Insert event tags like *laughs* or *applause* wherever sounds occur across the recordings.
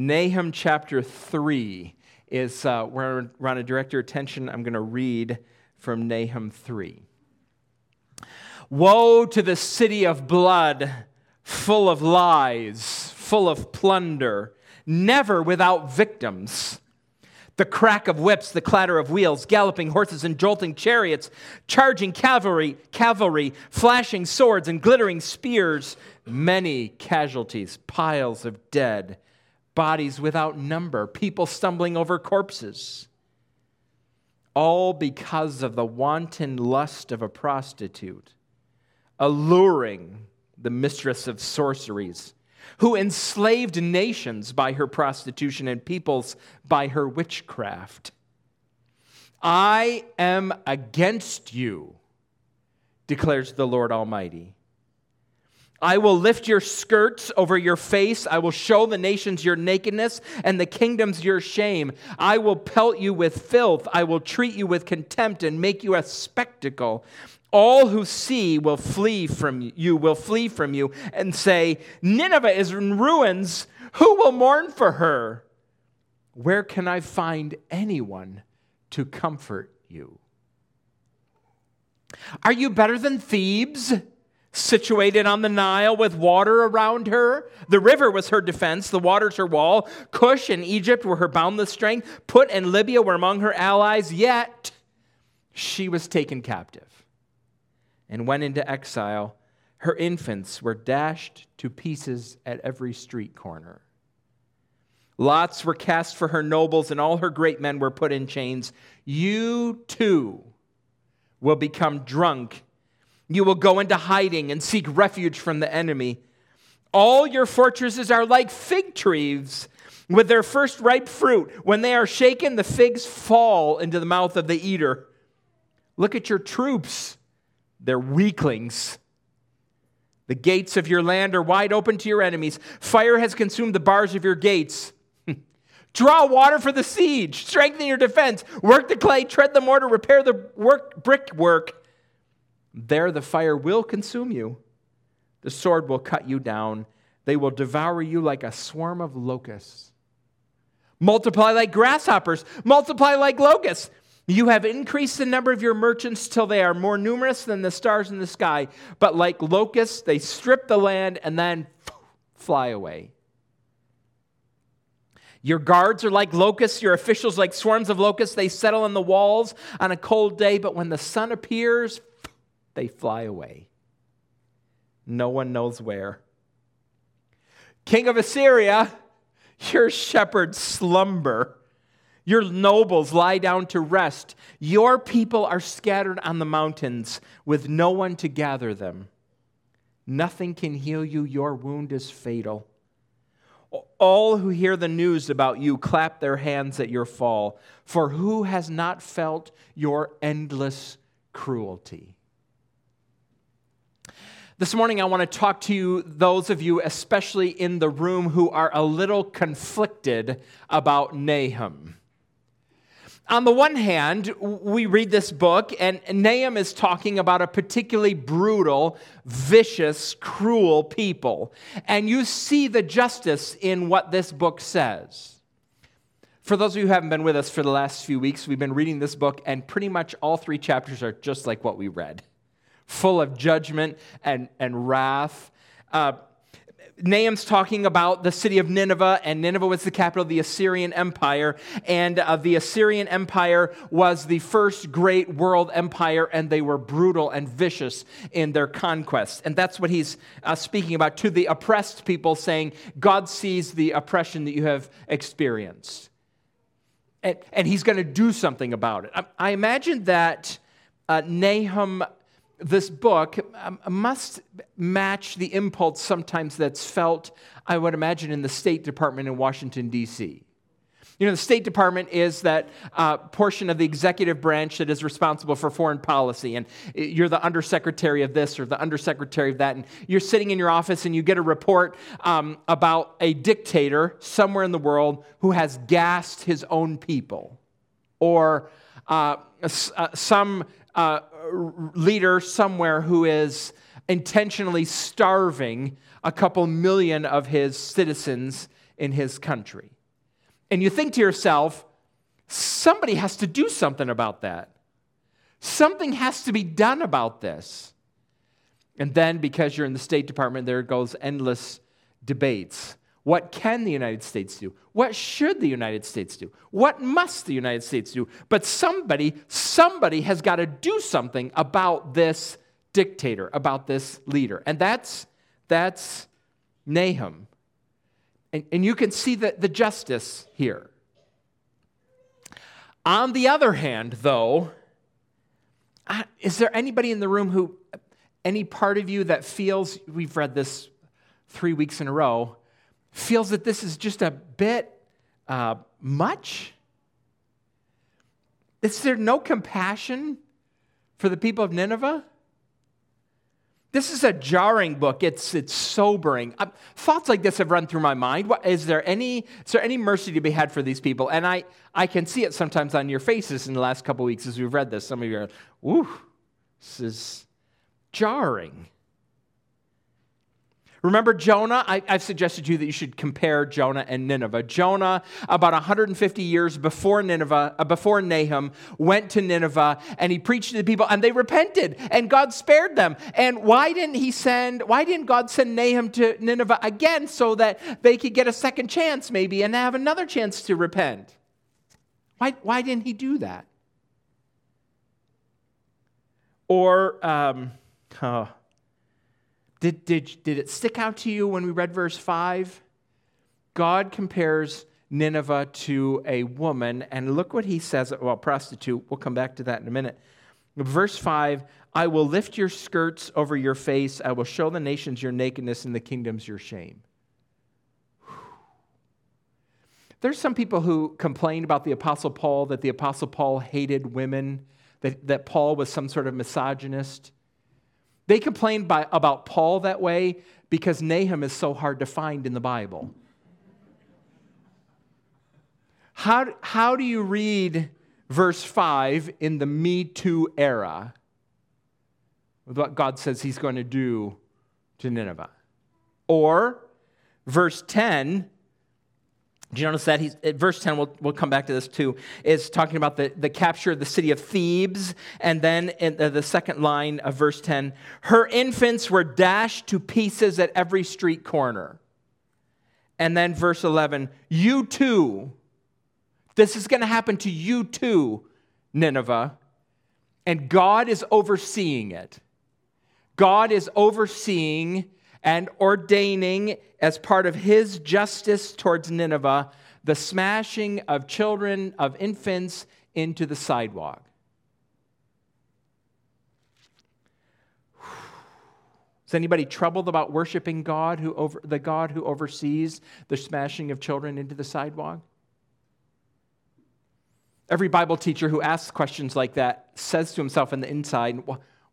Nahum chapter 3 is uh, where I want to direct your attention. I'm going to read from Nahum 3. Woe to the city of blood, full of lies, full of plunder, never without victims. The crack of whips, the clatter of wheels, galloping horses and jolting chariots, charging cavalry, cavalry, flashing swords and glittering spears, many casualties, piles of dead bodies without number, people stumbling over corpses. All because of the wanton lust of a prostitute, alluring the mistress of sorceries, who enslaved nations by her prostitution and peoples by her witchcraft. I am against you, declares the Lord Almighty I will lift your skirts over your face. I will show the nations your nakedness and the kingdoms your shame. I will pelt you with filth. I will treat you with contempt and make you a spectacle. All who see will flee from you, will flee from you and say, Nineveh is in ruins. Who will mourn for her? Where can I find anyone to comfort you? Are you better than Thebes? Situated on the Nile with water around her. The river was her defense, the waters her wall. Cush and Egypt were her boundless strength. Put and Libya were among her allies, yet she was taken captive and went into exile. Her infants were dashed to pieces at every street corner. Lots were cast for her nobles, and all her great men were put in chains. You too will become drunk you will go into hiding and seek refuge from the enemy. All your fortresses are like fig trees with their first ripe fruit. When they are shaken, the figs fall into the mouth of the eater. Look at your troops, they're weaklings. The gates of your land are wide open to your enemies. Fire has consumed the bars of your gates. *laughs* Draw water for the siege. Strengthen your defense. Work the clay, tread the mortar, repair the work, brickwork. There the fire will consume you, the sword will cut you down, they will devour you like a swarm of locusts. Multiply like grasshoppers, multiply like locusts. You have increased the number of your merchants till they are more numerous than the stars in the sky. But like locusts, they strip the land and then fly away. Your guards are like locusts, your officials like swarms of locusts. They settle on the walls on a cold day, but when the sun appears, they fly away. No one knows where. King of Assyria, *laughs* your shepherds slumber. Your nobles lie down to rest. Your people are scattered on the mountains with no one to gather them. Nothing can heal you. Your wound is fatal. All who hear the news about you clap their hands at your fall. For who has not felt your endless cruelty? This morning, I want to talk to you, those of you, especially in the room, who are a little conflicted about Nahum. On the one hand, we read this book, and Nahum is talking about a particularly brutal, vicious, cruel people. And you see the justice in what this book says. For those of you who haven't been with us for the last few weeks, we've been reading this book, and pretty much all three chapters are just like what we read full of judgment and, and wrath. Uh, Nahum's talking about the city of Nineveh, and Nineveh was the capital of the Assyrian Empire. And uh, the Assyrian Empire was the first great world empire, and they were brutal and vicious in their conquests. And that's what he's uh, speaking about to the oppressed people, saying, God sees the oppression that you have experienced. And, and he's going to do something about it. I, I imagine that uh, Nahum this book um, must match the impulse sometimes that's felt, I would imagine, in the State Department in Washington, D.C. You know, the State Department is that uh, portion of the executive branch that is responsible for foreign policy. And you're the undersecretary of this or the undersecretary of that. And you're sitting in your office and you get a report um, about a dictator somewhere in the world who has gassed his own people. Or uh, uh, some uh, leader somewhere who is intentionally starving a couple million of his citizens in his country. And you think to yourself, somebody has to do something about that. Something has to be done about this. And then, because you're in the State Department, there goes endless debates. What can the United States do? What should the United States do? What must the United States do? But somebody, somebody has got to do something about this dictator, about this leader. And that's, that's Nahum. And, and you can see the, the justice here. On the other hand, though, is there anybody in the room who, any part of you that feels, we've read this three weeks in a row, feels that this is just a bit uh, much? Is there no compassion for the people of Nineveh? This is a jarring book. It's, it's sobering. Uh, thoughts like this have run through my mind. What, is, there any, is there any mercy to be had for these people? And I, I can see it sometimes on your faces in the last couple weeks as we've read this. Some of you are, ooh, this is jarring. Remember Jonah? I, have suggested to you that you should compare Jonah and Nineveh. Jonah, about 150 years before Nineveh, uh, before Nahum, went to Nineveh and he preached to the people, and they repented, and God spared them. And why didn't he send? Why didn't God send Nahum to Nineveh again so that they could get a second chance, maybe, and have another chance to repent? Why, why didn't he do that? Or, um, oh, did, did, did it stick out to you when we read verse 5? God compares Nineveh to a woman, and look what he says, well, prostitute, we'll come back to that in a minute. Verse 5 I will lift your skirts over your face, I will show the nations your nakedness, and the kingdoms your shame. There's some people who complain about the Apostle Paul that the Apostle Paul hated women, that, that Paul was some sort of misogynist. They complain by, about Paul that way because Nahum is so hard to find in the Bible. How, how do you read verse 5 in the Me Too era with what God says he's going to do to Nineveh? Or verse 10 do you notice that? He's, at verse 10, we'll, we'll come back to this too, is talking about the, the capture of the city of Thebes. And then in the, the second line of verse 10, her infants were dashed to pieces at every street corner. And then verse 11, you too, this is going to happen to you too, Nineveh. And God is overseeing it. God is overseeing and ordaining as part of his justice towards Nineveh the smashing of children, of infants into the sidewalk. Is anybody troubled about worshiping God who over, the God who oversees the smashing of children into the sidewalk? Every Bible teacher who asks questions like that says to himself in the inside,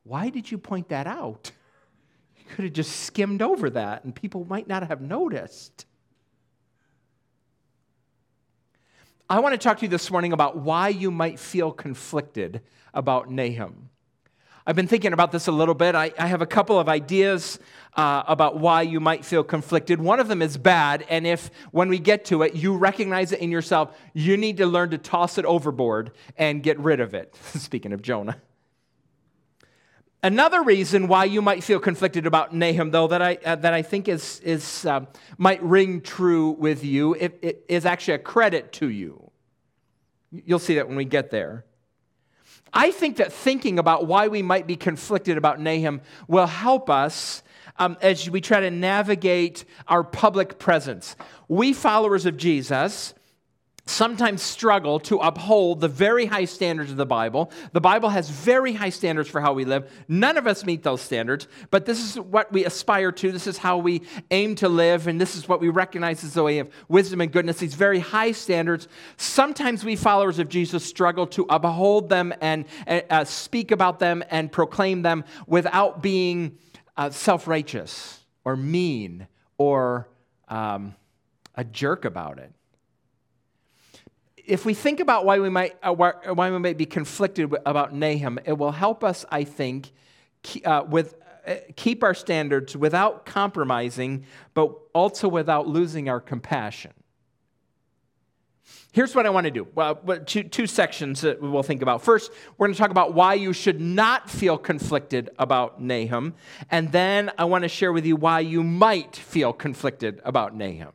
Why did you point that out? *laughs* could have just skimmed over that and people might not have noticed. I want to talk to you this morning about why you might feel conflicted about Nahum. I've been thinking about this a little bit. I, I have a couple of ideas uh, about why you might feel conflicted. One of them is bad, and if when we get to it, you recognize it in yourself, you need to learn to toss it overboard and get rid of it. *laughs* Speaking of Jonah. Another reason why you might feel conflicted about Nahum, though, that I, uh, that I think is, is, uh, might ring true with you, it, it is actually a credit to you. You'll see that when we get there. I think that thinking about why we might be conflicted about Nahum will help us um, as we try to navigate our public presence. We, followers of Jesus, sometimes struggle to uphold the very high standards of the Bible. The Bible has very high standards for how we live. None of us meet those standards, but this is what we aspire to. This is how we aim to live, and this is what we recognize as the way of wisdom and goodness, these very high standards. Sometimes we followers of Jesus struggle to uphold them and uh, speak about them and proclaim them without being uh, self righteous or mean or um, a jerk about it if we think about why we might, uh, why we might be conflicted about Nahum, it will help us, I think, uh, with uh, keep our standards without compromising, but also without losing our compassion. Here's what I want to do. Well, two, two sections that we'll think about. First, we're going to talk about why you should not feel conflicted about Nahum. And then I want to share with you why you might feel conflicted about Nahum.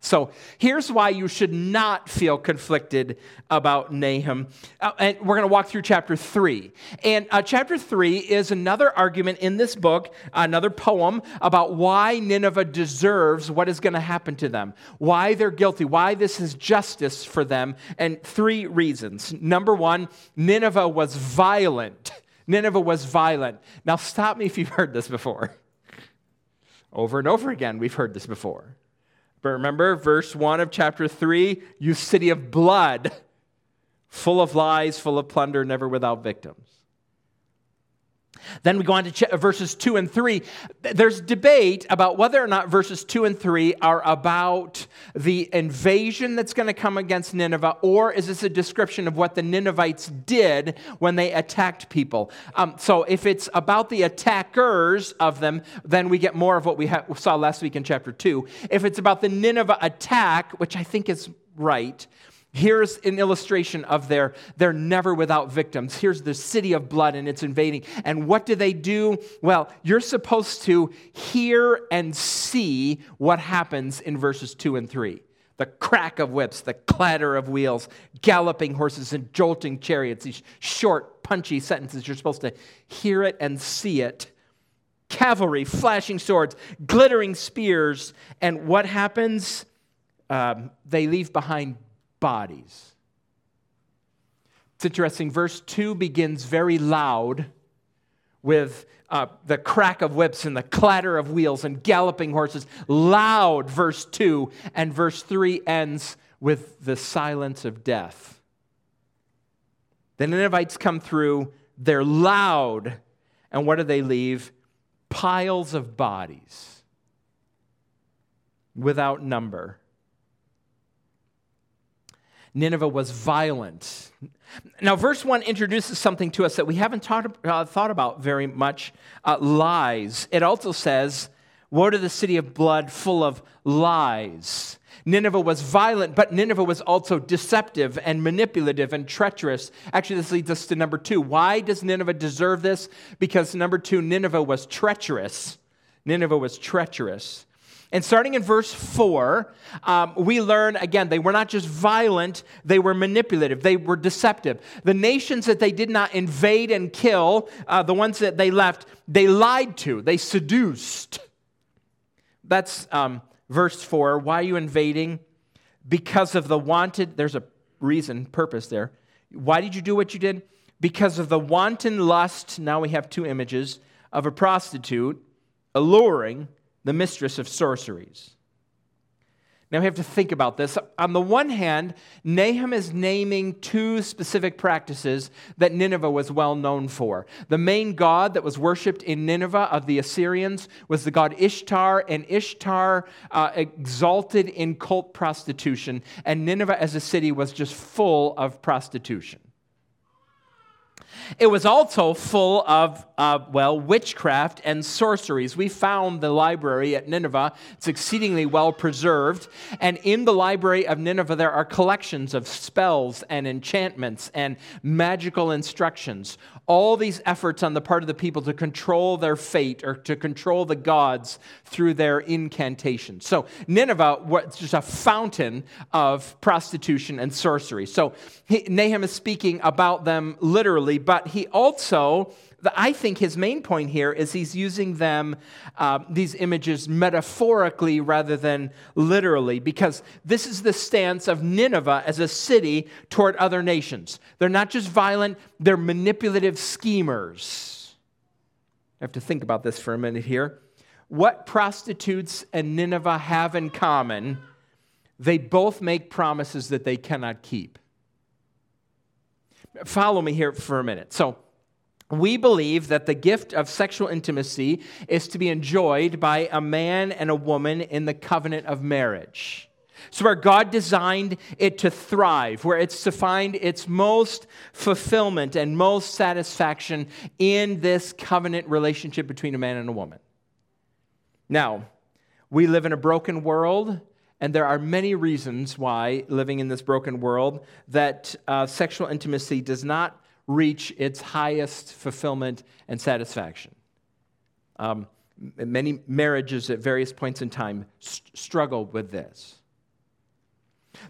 So here's why you should not feel conflicted about Nahum. Uh, and we're going to walk through chapter three. And uh, chapter three is another argument in this book, another poem about why Nineveh deserves what is going to happen to them, why they're guilty, why this is justice for them, and three reasons. Number one, Nineveh was violent. Nineveh was violent. Now, stop me if you've heard this before. Over and over again, we've heard this before. But remember, verse 1 of chapter 3 you city of blood, full of lies, full of plunder, never without victims. Then we go on to ch- verses 2 and 3. There's debate about whether or not verses 2 and 3 are about the invasion that's going to come against Nineveh, or is this a description of what the Ninevites did when they attacked people? Um, so if it's about the attackers of them, then we get more of what we ha- saw last week in chapter 2. If it's about the Nineveh attack, which I think is right, Here's an illustration of their, they're never without victims. Here's the city of blood and it's invading. And what do they do? Well, you're supposed to hear and see what happens in verses 2 and 3 the crack of whips, the clatter of wheels, galloping horses, and jolting chariots. These short, punchy sentences. You're supposed to hear it and see it. Cavalry, flashing swords, glittering spears. And what happens? Um, they leave behind bodies. It's interesting. Verse 2 begins very loud with uh, the crack of whips and the clatter of wheels and galloping horses. Loud, verse 2. And verse 3 ends with the silence of death. The Ninevites come through, they're loud. And what do they leave? Piles of bodies without number. Nineveh was violent. Now, verse 1 introduces something to us that we haven't talked, uh, thought about very much uh, lies. It also says, Woe to the city of blood full of lies. Nineveh was violent, but Nineveh was also deceptive and manipulative and treacherous. Actually, this leads us to number two. Why does Nineveh deserve this? Because number two, Nineveh was treacherous. Nineveh was treacherous. And starting in verse 4, um, we learn again, they were not just violent, they were manipulative, they were deceptive. The nations that they did not invade and kill, uh, the ones that they left, they lied to, they seduced. That's um, verse 4. Why are you invading? Because of the wanted, there's a reason, purpose there. Why did you do what you did? Because of the wanton lust, now we have two images, of a prostitute alluring the mistress of sorceries. Now we have to think about this. On the one hand, Nahum is naming two specific practices that Nineveh was well known for. The main god that was worshipped in Nineveh of the Assyrians was the god Ishtar, and Ishtar uh, exalted in cult prostitution, and Nineveh as a city was just full of prostitution. It was also full of, uh, well, witchcraft and sorceries. We found the library at Nineveh. It's exceedingly well preserved. And in the library of Nineveh, there are collections of spells and enchantments and magical instructions. All these efforts on the part of the people to control their fate or to control the gods through their incantations. So Nineveh was just a fountain of prostitution and sorcery. So Nahum is speaking about them literally, but he also I think his main point here is he's using them, uh, these images, metaphorically rather than literally, because this is the stance of Nineveh as a city toward other nations. They're not just violent, they're manipulative schemers. I have to think about this for a minute here. What prostitutes and Nineveh have in common? They both make promises that they cannot keep. Follow me here for a minute. So, we believe that the gift of sexual intimacy is to be enjoyed by a man and a woman in the covenant of marriage. So, where God designed it to thrive, where it's to find its most fulfillment and most satisfaction in this covenant relationship between a man and a woman. Now, we live in a broken world, and there are many reasons why, living in this broken world, that uh, sexual intimacy does not reach its highest fulfillment and satisfaction. Um, many marriages at various points in time st- struggle with this.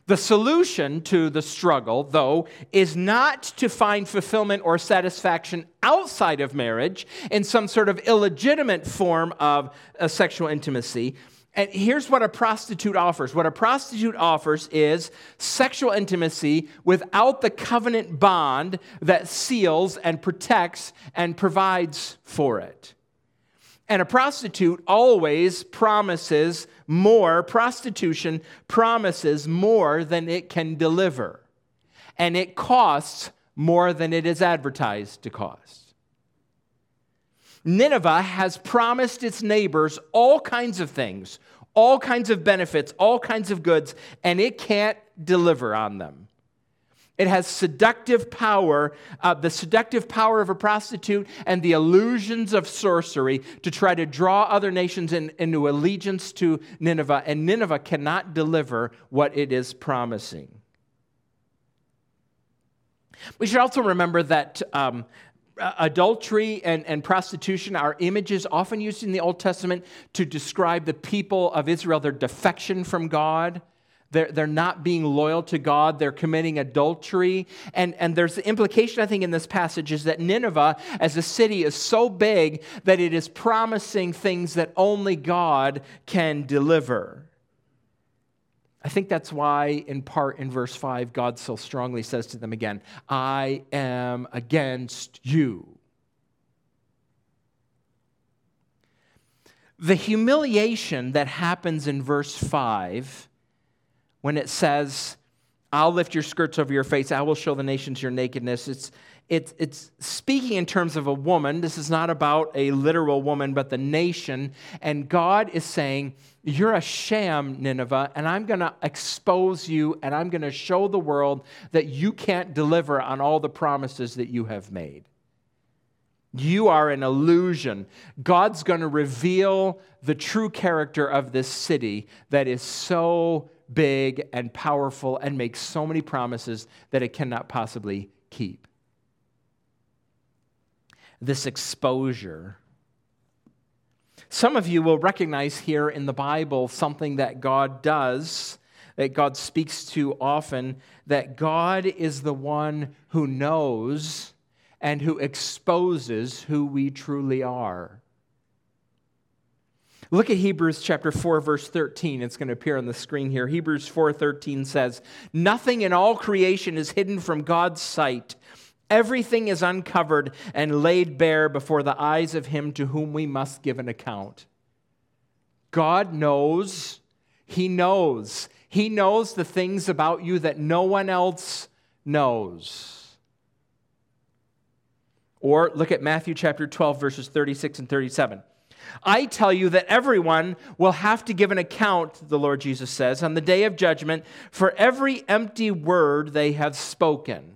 The solution to the struggle, though, is not to find fulfillment or satisfaction outside of marriage in some sort of illegitimate form of uh, sexual intimacy. And here's what a prostitute offers what a prostitute offers is sexual intimacy without the covenant bond that seals and protects and provides for it. And a prostitute always promises more, prostitution promises more than it can deliver. And it costs more than it is advertised to cost. Nineveh has promised its neighbors all kinds of things, all kinds of benefits, all kinds of goods, and it can't deliver on them. It has seductive power, uh, the seductive power of a prostitute and the illusions of sorcery to try to draw other nations in, into allegiance to Nineveh. And Nineveh cannot deliver what it is promising. We should also remember that um, Uh, adultery and, and prostitution are images often used in the Old Testament to describe the people of Israel, their defection from God. They're, they're not being loyal to God. They're committing adultery. And, and there's the implication, I think, in this passage is that Nineveh, as a city, is so big that it is promising things that only God can deliver. I think that's why, in part, in verse 5, God so strongly says to them again, I am against you. The humiliation that happens in verse 5 when it says, I'll lift your skirts over your face, I will show the nations your nakedness. It's, it's, it's speaking in terms of a woman. This is not about a literal woman, but the nation. And God is saying, You're a sham, Nineveh, and I'm going to expose you and I'm going to show the world that you can't deliver on all the promises that you have made. You are an illusion. God's going to reveal the true character of this city that is so big and powerful and makes so many promises that it cannot possibly keep. This exposure. Some of you will recognize here in the Bible something that God does, that God speaks to often, that God is the one who knows and who exposes who we truly are. Look at Hebrews chapter 4 verse 13. It's going to appear on the screen here. Hebrews 4:13 says, "Nothing in all creation is hidden from God's sight. Everything is uncovered and laid bare before the eyes of him to whom we must give an account." God knows. He knows. He knows the things about you that no one else knows. Or look at Matthew chapter 12 verses 36 and 37. I tell you that everyone will have to give an account, the Lord Jesus says, on the day of judgment for every empty word they have spoken.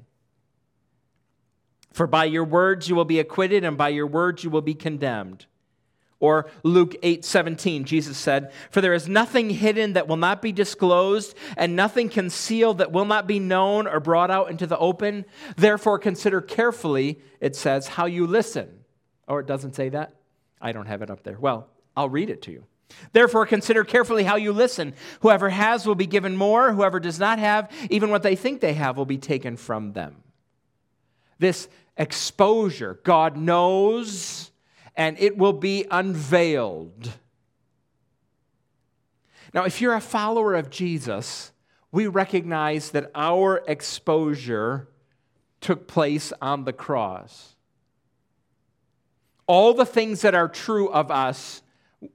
For by your words you will be acquitted, and by your words you will be condemned. Or Luke 8 17, Jesus said, For there is nothing hidden that will not be disclosed, and nothing concealed that will not be known or brought out into the open. Therefore, consider carefully, it says, how you listen. Or it doesn't say that? I don't have it up there. Well, I'll read it to you. Therefore, consider carefully how you listen. Whoever has will be given more. Whoever does not have, even what they think they have, will be taken from them. This exposure, God knows, and it will be unveiled. Now, if you're a follower of Jesus, we recognize that our exposure took place on the cross all the things that are true of us,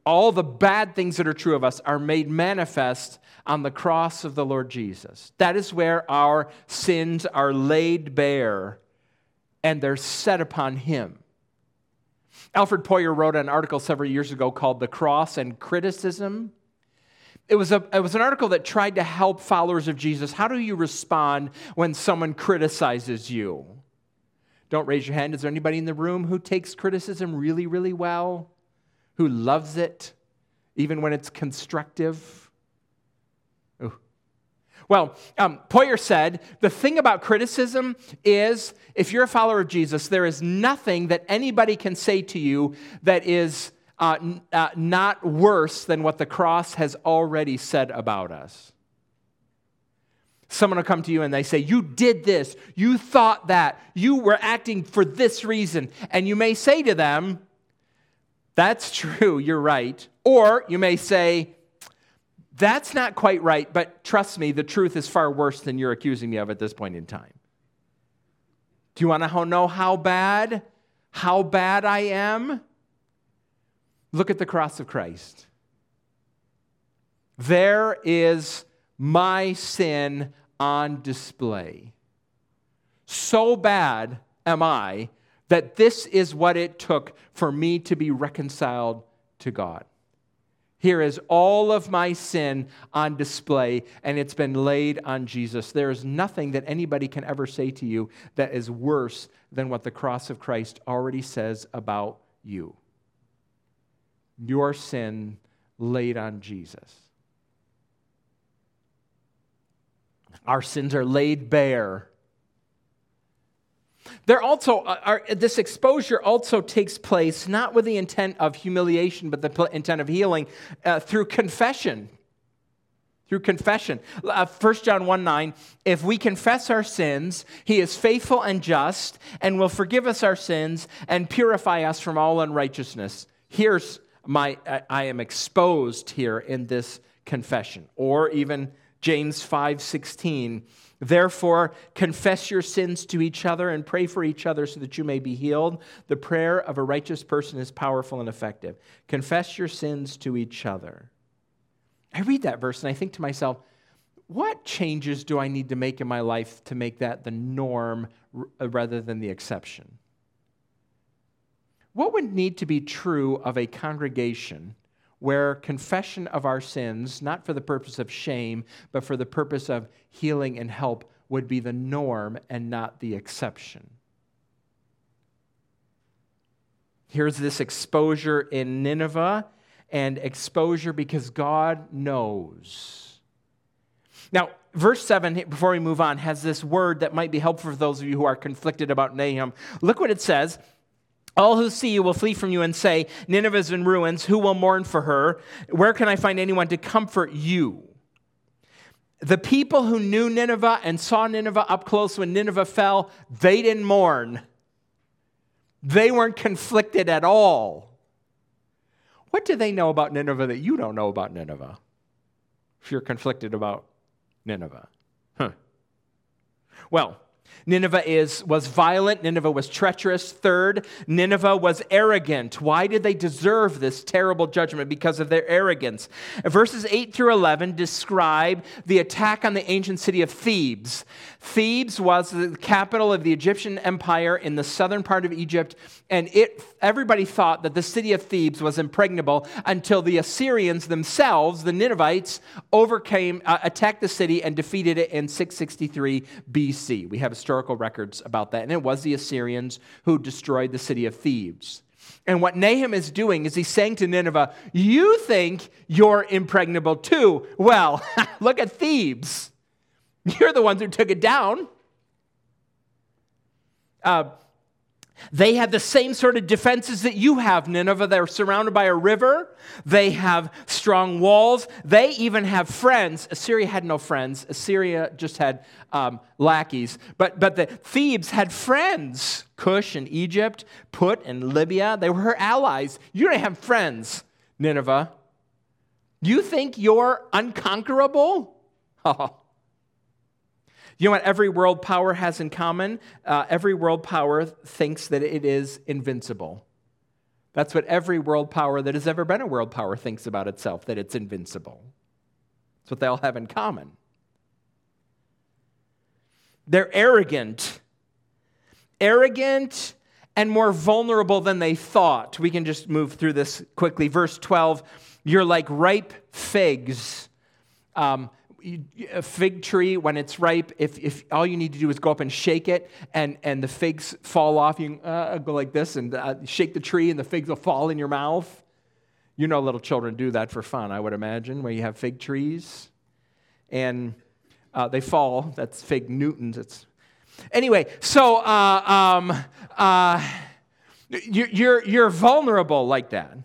all the bad things that are true of us, are made manifest on the cross of the Lord Jesus. That is where our sins are laid bare and they're set upon Him. Alfred Poirier wrote an article several years ago called The Cross and Criticism. it was, a, it was an article that tried to help followers of Jesus. How do you respond when someone criticizes you? Don't raise your hand. Is there anybody in the room who takes criticism really, really well? Who loves it, even when it's constructive? Well, um, Poirier said the thing about criticism is if you're a follower of Jesus, there is nothing that anybody can say to you that is uh, uh, not worse than what the cross has already said about us. Someone will come to you and they say, You did this, you thought that, you were acting for this reason. And you may say to them, That's true, you're right. Or you may say, That's not quite right, but trust me, the truth is far worse than you're accusing me of at this point in time. Do you want to know how bad? How bad I am? Look at the cross of Christ. There is my sin on display. So bad am I that this is what it took for me to be reconciled to God. Here is all of my sin on display, and it's been laid on Jesus. There is nothing that anybody can ever say to you that is worse than what the cross of Christ already says about you your sin laid on Jesus. Our sins are laid bare. There also uh, are, this exposure also takes place not with the intent of humiliation, but the intent of healing uh, through confession. Through confession. Uh, 1 John 1 9, if we confess our sins, he is faithful and just and will forgive us our sins and purify us from all unrighteousness. Here's my, I am exposed here in this confession. Or even James 5:16, therefore confess your sins to each other and pray for each other so that you may be healed. The prayer of a righteous person is powerful and effective. Confess your sins to each other. I read that verse and I think to myself, what changes do I need to make in my life to make that the norm uh, rather than the exception? What would need to be true of a congregation where confession of our sins, not for the purpose of shame, but for the purpose of healing and help, would be the norm and not the exception? Here's this exposure in Nineveh, and exposure because God knows. Now, verse 7, before we move on, has this word that might be helpful for those of you who are conflicted about Nahum. Look what it says all who see you will flee from you and say, Nineveh is in ruins. Who will mourn for her? Where can I find anyone to comfort you? The people who knew Nineveh and saw Nineveh up close when Nineveh fell, they didn't mourn. They weren't conflicted at all. What do they know about Nineveh that you don't know about Nineveh? If you're conflicted about Nineveh. Huh. Well, Nineveh is, was violent. Nineveh was treacherous. Third, Nineveh was arrogant. Why did they deserve this terrible judgment? Because of their arrogance. Verses 8 through 11 describe the attack on the ancient city of Thebes. Thebes was the capital of the Egyptian empire in the southern part of Egypt, and it, everybody thought that the city of Thebes was impregnable until the Assyrians themselves, the Ninevites, overcame, uh, attacked the city and defeated it in 663 BC. We have historical records about that, and it was the Assyrians who destroyed the city of Thebes. And what Nahum is doing is he's saying to Nineveh, You think you're impregnable too? Well, *laughs* look at Thebes. You're the ones who took it down. Uh, they have the same sort of defenses that you have, Nineveh. They're surrounded by a river. They have strong walls. They even have friends. Assyria had no friends. Assyria just had um, lackeys. But, but the Thebes had friends. Cush and Egypt, Put and Libya, they were her allies. You don't have friends, Nineveh. You think you're unconquerable? Oh, *laughs* you know what every world power has in common? Uh, every world power thinks that it is invincible. That's what every world power that has ever been a world power thinks about itself, that it's invincible. That's what they all have in common. They're arrogant. Arrogant and more vulnerable than they thought. We can just move through this quickly. Verse 12 You're like ripe figs um, a fig tree when it's ripe if, if all you need to do is go up and shake it and, and the figs fall off you uh, go like this and uh, shake the tree and the figs will fall in your mouth. You know little children do that for fun i would imagine where you have fig trees and uh, they fall. That's fig newtons. It's anyway so uh, um, uh, you're, you're vulnerable like that.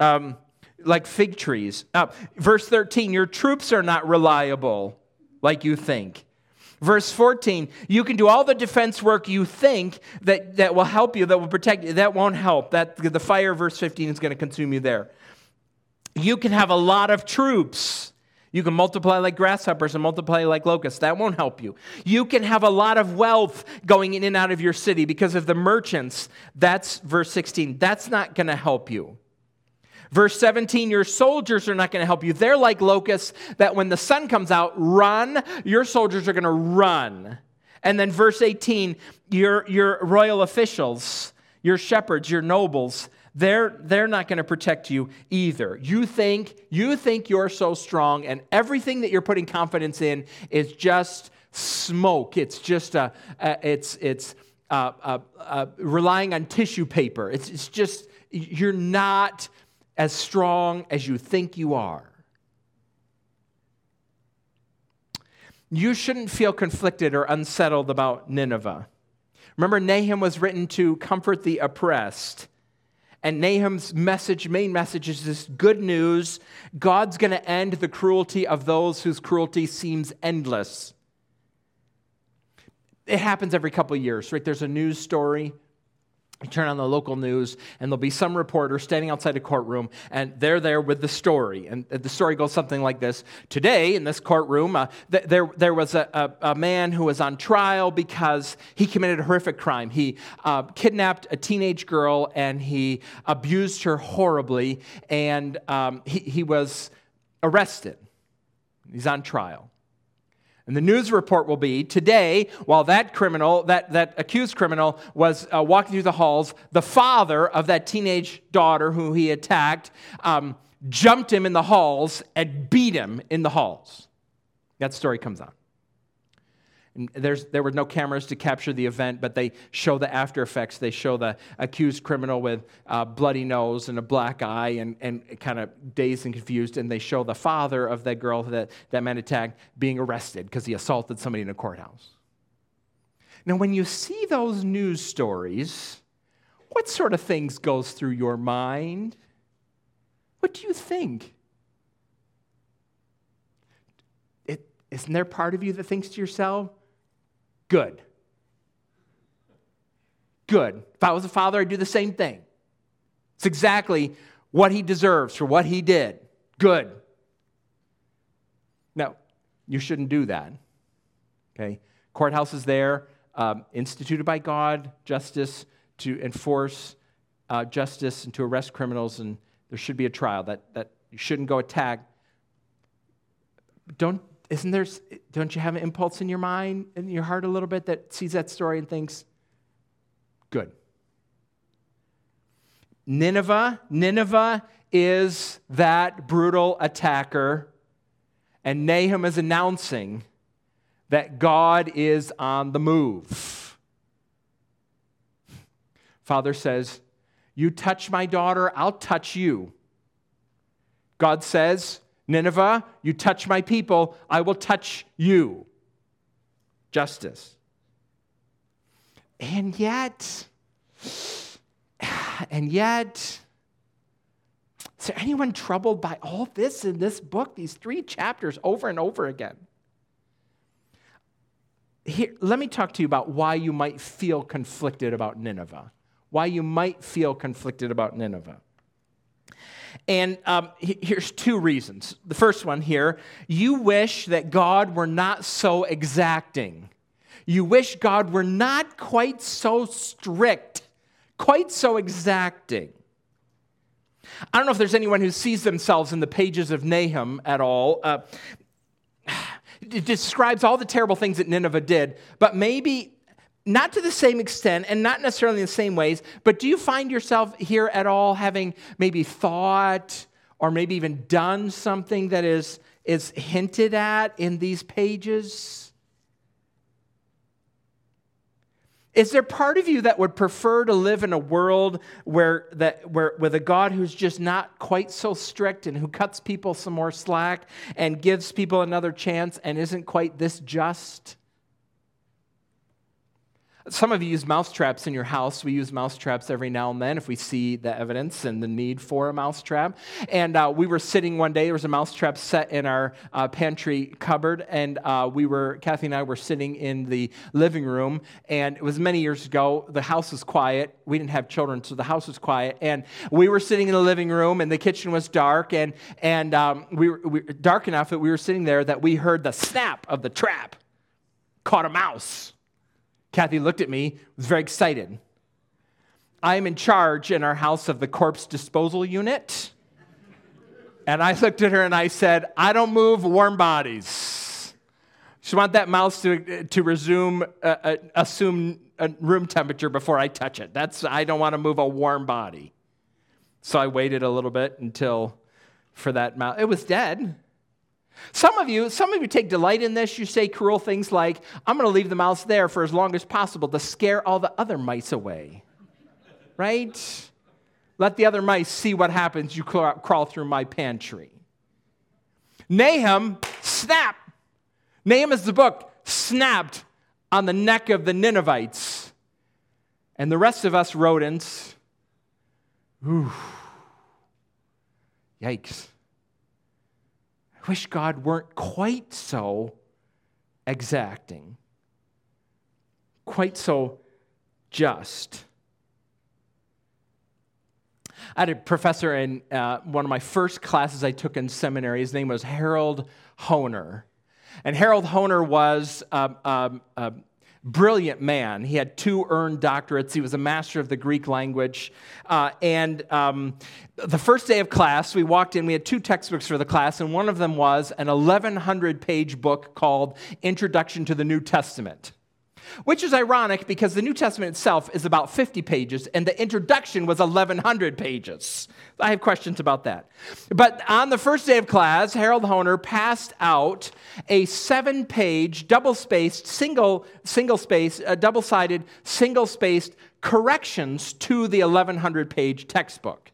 Um, like fig trees. Uh, verse 13, your troops are not reliable like you think. Verse 14, you can do all the defense work you think that, that will help you, that will protect you. That won't help. That, the fire, verse 15, is going to consume you there. You can have a lot of troops. You can multiply like grasshoppers and multiply like locusts. That won't help you. You can have a lot of wealth going in and out of your city because of the merchants. That's verse 16. That's not going to help you. Verse 17, your soldiers are not going to help you. They're like locusts that when the sun comes out, run. Your soldiers are going to run. And then verse 18, your, your royal officials, your shepherds, your nobles, they're, they're not going to protect you either. You think, you think you're so strong, and everything that you're putting confidence in is just smoke. It's just a, a it's, it's uh, uh, uh, relying on tissue paper. It's, it's just, you're not as strong as you think you are. You shouldn't feel conflicted or unsettled about Nineveh. Remember, Nahum was written to comfort the oppressed. And Nahum's message, main message, is this good news God's going to end the cruelty of those whose cruelty seems endless. It happens every couple years, right? There's a news story you turn on the local news, and there'll be some reporter standing outside a courtroom, and they're there with the story. And the story goes something like this Today, in this courtroom, uh, th- there, there was a, a, a, man who was on trial because he committed a horrific crime. He uh, kidnapped a teenage girl and he abused her horribly, and um, he, he was arrested. He's on trial. And the news report will be today, while that criminal, that, that accused criminal, was uh, walking through the halls, the father of that teenage daughter who he attacked um, jumped him in the halls and beat him in the halls. That story comes on. And there's, there were no cameras to capture the event, but they show the after effects. They show the accused criminal with a bloody nose and a black eye and, and kind of dazed and confused. And they show the father of that girl that that man attacked being arrested because he assaulted somebody in a courthouse. Now, when you see those news stories, what sort of things goes through your mind? What do you think? It, isn't there part of you that thinks to yourself, Good. Good. If I was a father, I'd do the same thing. It's exactly what he deserves for what he did. Good. Now, you shouldn't do that. Okay? Courthouse is there, um, instituted by God, justice to enforce uh, justice and to arrest criminals, and there should be a trial. That, that you shouldn't go attack. Don't isn't there, don't you have an impulse in your mind, in your heart a little bit that sees that story and thinks, good. Nineveh, Nineveh is that brutal attacker, and Nahum is announcing that God is on the move. Father says, You touch my daughter, I'll touch you. God says, Nineveh, you touch my people, I will touch you. Justice. And yet, and yet, is there anyone troubled by all this in this book, these three chapters over and over again? Here, let me talk to you about why you might feel conflicted about Nineveh. Why you might feel conflicted about Nineveh. And um, here's two reasons. The first one here you wish that God were not so exacting. You wish God were not quite so strict, quite so exacting. I don't know if there's anyone who sees themselves in the pages of Nahum at all. Uh, *sighs* it describes all the terrible things that Nineveh did, but maybe not to the same extent and not necessarily in the same ways, but do you find yourself here at all having maybe thought or maybe even done something that is is hinted at in these pages? Is there part of you that would prefer to live in a world where, that, where, with a God who's just not quite so strict and who cuts people some more slack and gives people another chance and isn't quite this just? Some of you use mousetraps in your house. We use mousetraps every now and then if we see the evidence and the need for a mousetrap. And uh, we were sitting one day, there was a mousetrap set in our uh, pantry cupboard, and uh, we were, Kathy and I were sitting in the living room, and it was many years ago. The house was quiet. We didn't have children, so the house was quiet. And we were sitting in the living room, and the kitchen was dark, and, and um, we, were, we were dark enough that we were sitting there that we heard the snap of the trap. Caught a mouse. Kathy looked at me, was very excited. I am in charge in our house of the corpse disposal unit. And I looked at her and I said, I don't move warm bodies. She want that mouse to, to resume, uh, uh, assume a room temperature before I touch it. That's, I don't want to move a warm body. So I waited a little bit until for that mouse. It was dead. Some of you, some of you take delight in this. You say cruel things like, I'm going to leave the mouse there for as long as possible to scare all the other mice away. right? Let the other mice see what happens. You crawl through my pantry. Nahum, snap. Nahum is the book, snapped on the neck of the Ninevites. And the rest of us rodents, ooh, yikes wish God weren't quite so exacting, quite so just. I had a professor in uh, one of my first classes I took in seminary. His name was Harold Hoehner. And Harold Hoehner was um, um, uh, brilliant man. He had two earned doctorates. He was a master of the Greek language. Uh, and um, the first day of class, we walked in, we had two textbooks for the class, and one of them was an 1,100 page book called Introduction to the New Testament. Which is ironic because the New Testament itself is about 50 pages and the introduction was 1,100 pages. I have questions about that. But on the first day of class, Harold Hoehner passed out a seven page, double spaced, single, single space, uh, double sided, single spaced corrections to the 1,100 page textbook.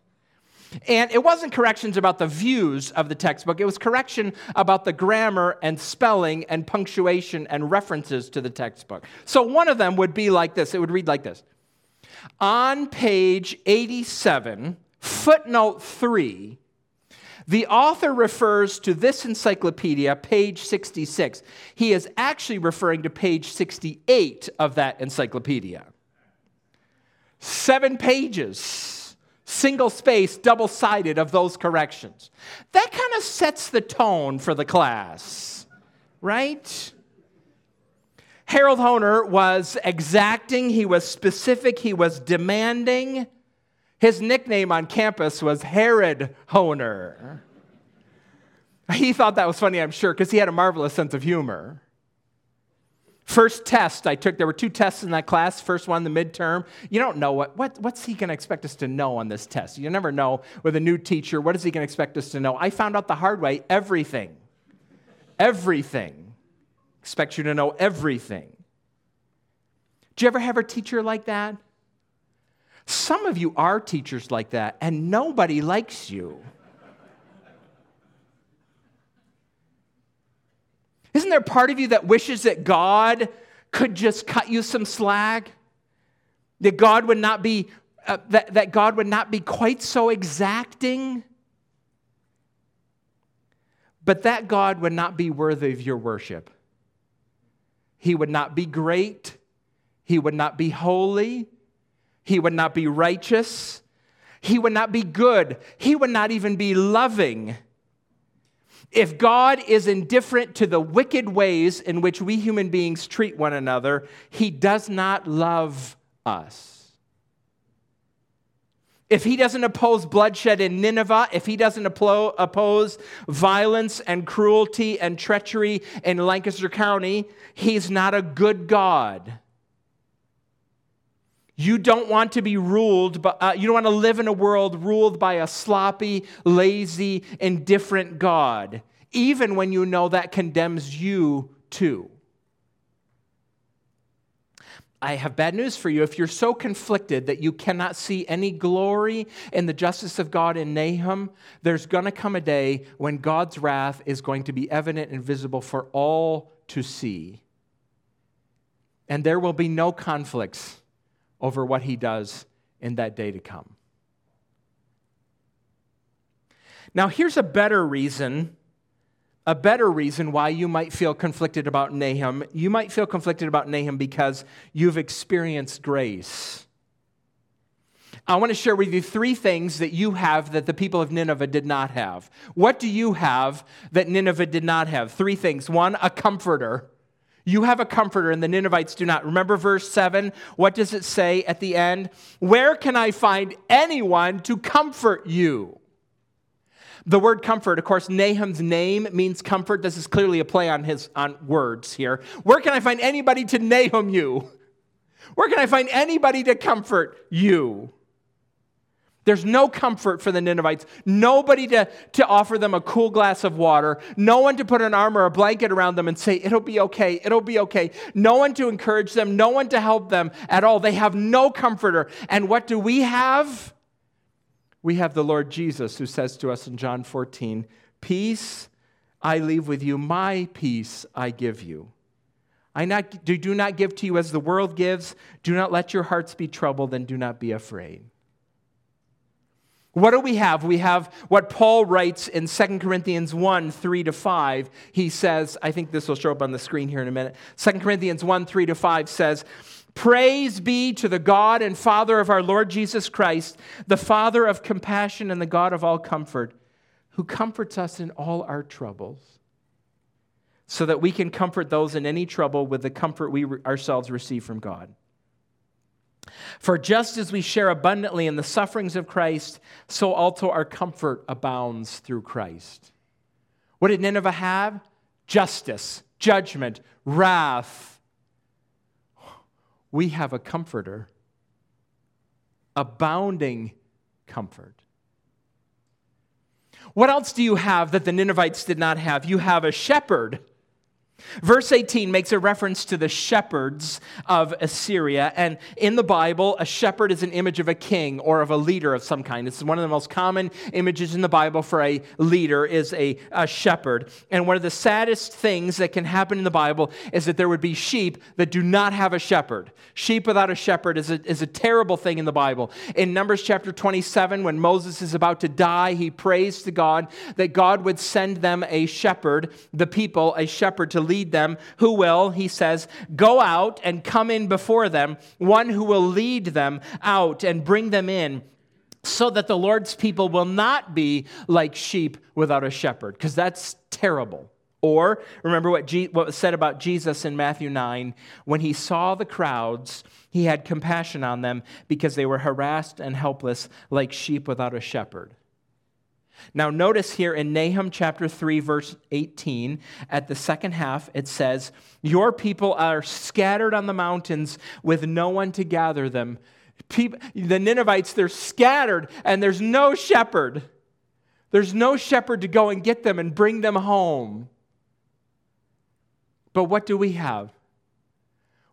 And it wasn't corrections about the views of the textbook, it was correction about the grammar and spelling and punctuation and references to the textbook. So one of them would be like this it would read like this On page 87, footnote 3, the author refers to this encyclopedia, page 66. He is actually referring to page 68 of that encyclopedia. Seven pages single space, double sided of those corrections. That kind of sets the tone for the class, right? Harold Hoehner was exacting, he was specific, he was demanding. His nickname on campus was Herod Hoehner. He thought that was funny, I'm sure, because he had a marvelous sense of humor. First test I took, there were two tests in that class. First one, the midterm. You don't know what, what what's he going to expect us to know on this test. You never know with a new teacher, what is he going to expect us to know? I found out the hard way everything. Everything. Expects you to know everything. Do you ever have a teacher like that? Some of you are teachers like that, and nobody likes you. Isn't there part of you that wishes that God could just cut you some slack? That God would not be uh, that, that God would not be quite so exacting? But that God would not be worthy of your worship. He would not be great. He would not be holy. He would not be righteous. He would not be good. He would not even be loving if God is indifferent to the wicked ways in which we human beings treat one another, he does not love us. If he doesn't oppose bloodshed in Nineveh, if he doesn't oppose violence and cruelty and treachery in Lancaster County, he's not a good God. You don't want to be ruled, but uh, you don't want to live in a world ruled by a sloppy, lazy, indifferent God. even when you know that condemns you too. I have bad news for you. If you're so conflicted that you cannot see any glory in the justice of God in Nahum, there's going to come a day when God's wrath is going to be evident and visible for all to see. And there will be no conflicts over what he does in that day to come. Now, here's a better reason a better reason why you might feel conflicted about Nahum. You might feel conflicted about Nahum because you've experienced grace. I want to share with you three things that you have that the people of Nineveh did not have. What do you have that Nineveh did not have? Three things. One, a comforter. You have a comforter, and the Ninevites do not. Remember verse 7? What does it say at the end? Where can I find anyone to comfort you? The word comfort, of course, Nahum's name means comfort. This is clearly a play on his on words here. Where can I find anybody to Nahum you? Where can I find anybody to comfort you? There's no comfort for the Ninevites. Nobody to, to offer them a cool glass of water. No one to put an arm or a blanket around them and say, It'll be okay. It'll be okay. No one to encourage them. No one to help them at all. They have no comforter. And what do we have? we have the Lord Jesus who says to us in John 14, Peace I leave with you, my peace I give you. I not, do, do not give to you as the world gives. Do not let your hearts be troubled and do not be afraid. What do we have? We have what Paul writes in 2 Corinthians 1 3 to 5. He says, I think this will show up on the screen here in a minute. 2 Corinthians 1 3 to 5 says, Praise be to the God and Father of our Lord Jesus Christ, the Father of compassion and the God of all comfort, who comforts us in all our troubles, so that we can comfort those in any trouble with the comfort we ourselves receive from God. For just as we share abundantly in the sufferings of Christ, so also our comfort abounds through Christ. What did Nineveh have? Justice, judgment, wrath we have a comforter, abounding comfort. What else do you have that the Ninevites did not have? You have a shepherd Verse 18 makes a reference to the shepherds of Assyria. And in the Bible, a shepherd is an image of a king or of a leader of some kind. It's one of the most common images in the Bible for a leader is a, a shepherd. And one of the saddest things that can happen in the Bible is that there would be sheep that do not have a shepherd. Sheep without a shepherd is a, is a terrible thing in the Bible. In Numbers chapter 27, when Moses is about to die, he prays to God that God would send them a shepherd, the people, a shepherd to lead them, who will, he says, go out and come in before them, one who will lead them out and bring them in so that the Lord's people will not be like sheep without a shepherd, because that's terrible. Or remember what, G- what was said about Jesus in Matthew 9 when he saw the crowds, he had compassion on them because they were harassed and helpless like sheep without a shepherd. Now, notice here in Nahum chapter 3, verse 18, at the second half, it says, Your people are scattered on the mountains with no one to gather them. People, the Ninevites, they're scattered, and there's no shepherd. There's no shepherd to go and get them and bring them home. But what do we have?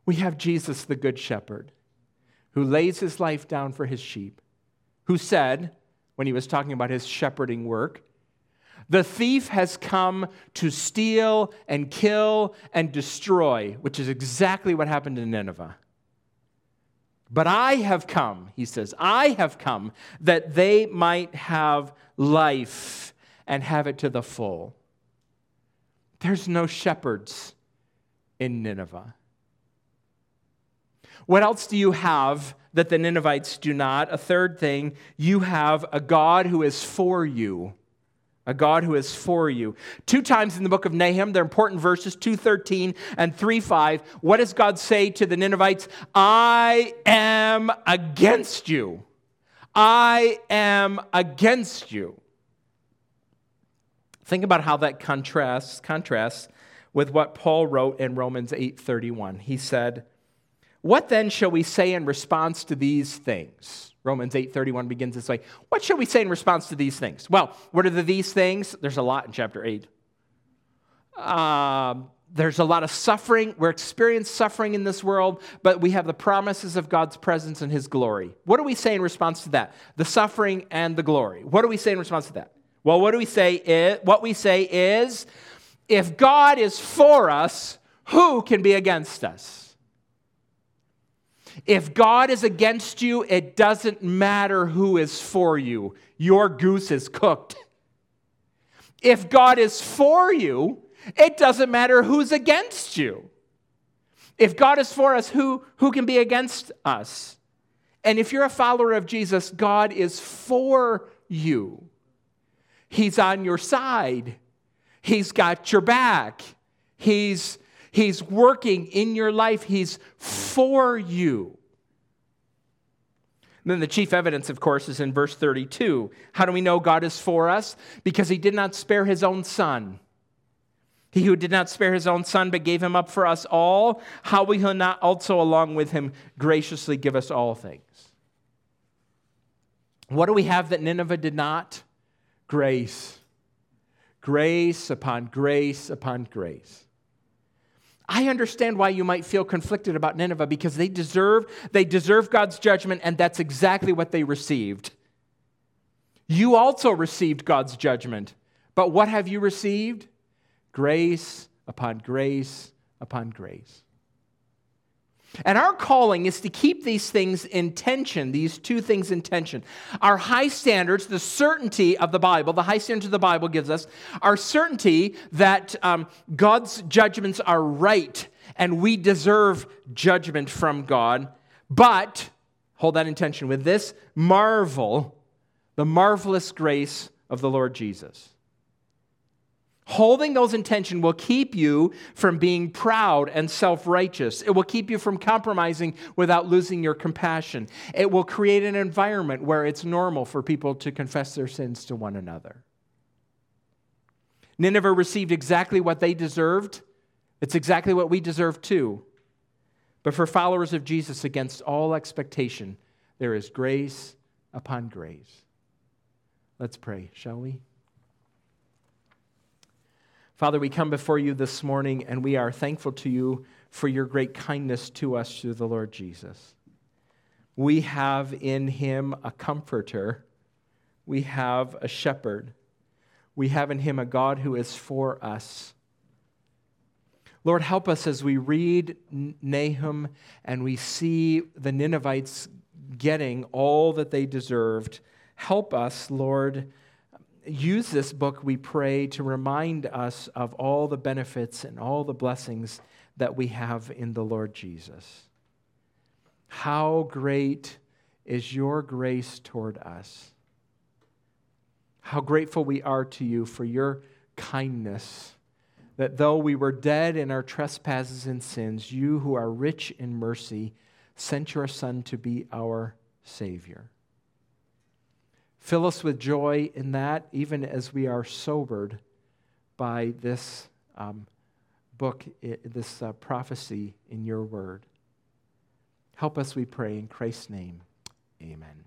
We have Jesus, the Good Shepherd, who lays his life down for his sheep, who said, when he was talking about his shepherding work. The thief has come to steal and kill and destroy, which is exactly what happened in Nineveh. But I have come, he says, I have come that they might have life and have it to the full. There's no shepherds in Nineveh. What else do you have that the Ninevites do not? A third thing, you have a God who is for you. A God who is for you. Two times in the book of Nahum, they're important verses 2:13 and 3:5. What does God say to the Ninevites? I am against you. I am against you. Think about how that contrasts contrasts with what Paul wrote in Romans 8:31. He said, what then shall we say in response to these things? Romans 8:31 begins this way. What shall we say in response to these things? Well, what are the these things? There's a lot in chapter 8. Um, there's a lot of suffering. We're experiencing suffering in this world, but we have the promises of God's presence and His glory. What do we say in response to that? The suffering and the glory. What do we say in response to that? Well, what do we say? Is, what we say is, if God is for us, who can be against us? If God is against you, it doesn't matter who is for you. Your goose is cooked. If God is for you, it doesn't matter who's against you. If God is for us, who, who can be against us? And if you're a follower of Jesus, God is for you. He's on your side. He's got your back. He's, he's working in your life. He's for you. And then the chief evidence, of course, is in verse 32. How do we know God is for us? Because he did not spare his own son. He who did not spare his own son, but gave him up for us all, how will he not also, along with him, graciously give us all things? What do we have that Nineveh did not? Grace. Grace upon grace upon grace. I understand why you might feel conflicted about Nineveh because they deserve they deserve God's judgment and that's exactly what they received. You also received God's judgment. But what have you received? grace upon grace upon grace. And our calling is to keep these things in tension, these two things in tension. Our high standards, the certainty of the Bible, the high standards of the Bible gives us, our certainty that um, God's judgments are right and we deserve judgment from God. But, hold that in tension with this marvel, the marvelous grace of the Lord Jesus. Holding those in tension will keep you from being proud and self righteous. It will keep you from compromising without losing your compassion. It will create an environment where it's normal for people to confess their sins to one another. Nineveh received exactly what they deserved. It's exactly what we deserve too. But for followers of Jesus, against all expectation, there is grace upon grace. Let's pray, shall we? Father, we come before you this morning and we are thankful to you for your great kindness to us through the Lord Jesus. We have in him a comforter, we have a shepherd, we have in him a God who is for us. Lord, help us as we read Nahum and we see the Ninevites getting all that they deserved. Help us, Lord use this book, we pray, to remind us of all the benefits and all the blessings that we have in the Lord Jesus. How great is your grace toward us. How grateful we are to you for your kindness, that though we were dead in our trespasses and sins, you who are rich in mercy sent your Son to be our Savior. Fill us with joy in that, even as we are sobered by this um, book, this uh, prophecy in your word. Help us, we pray, in Christ's name. Amen.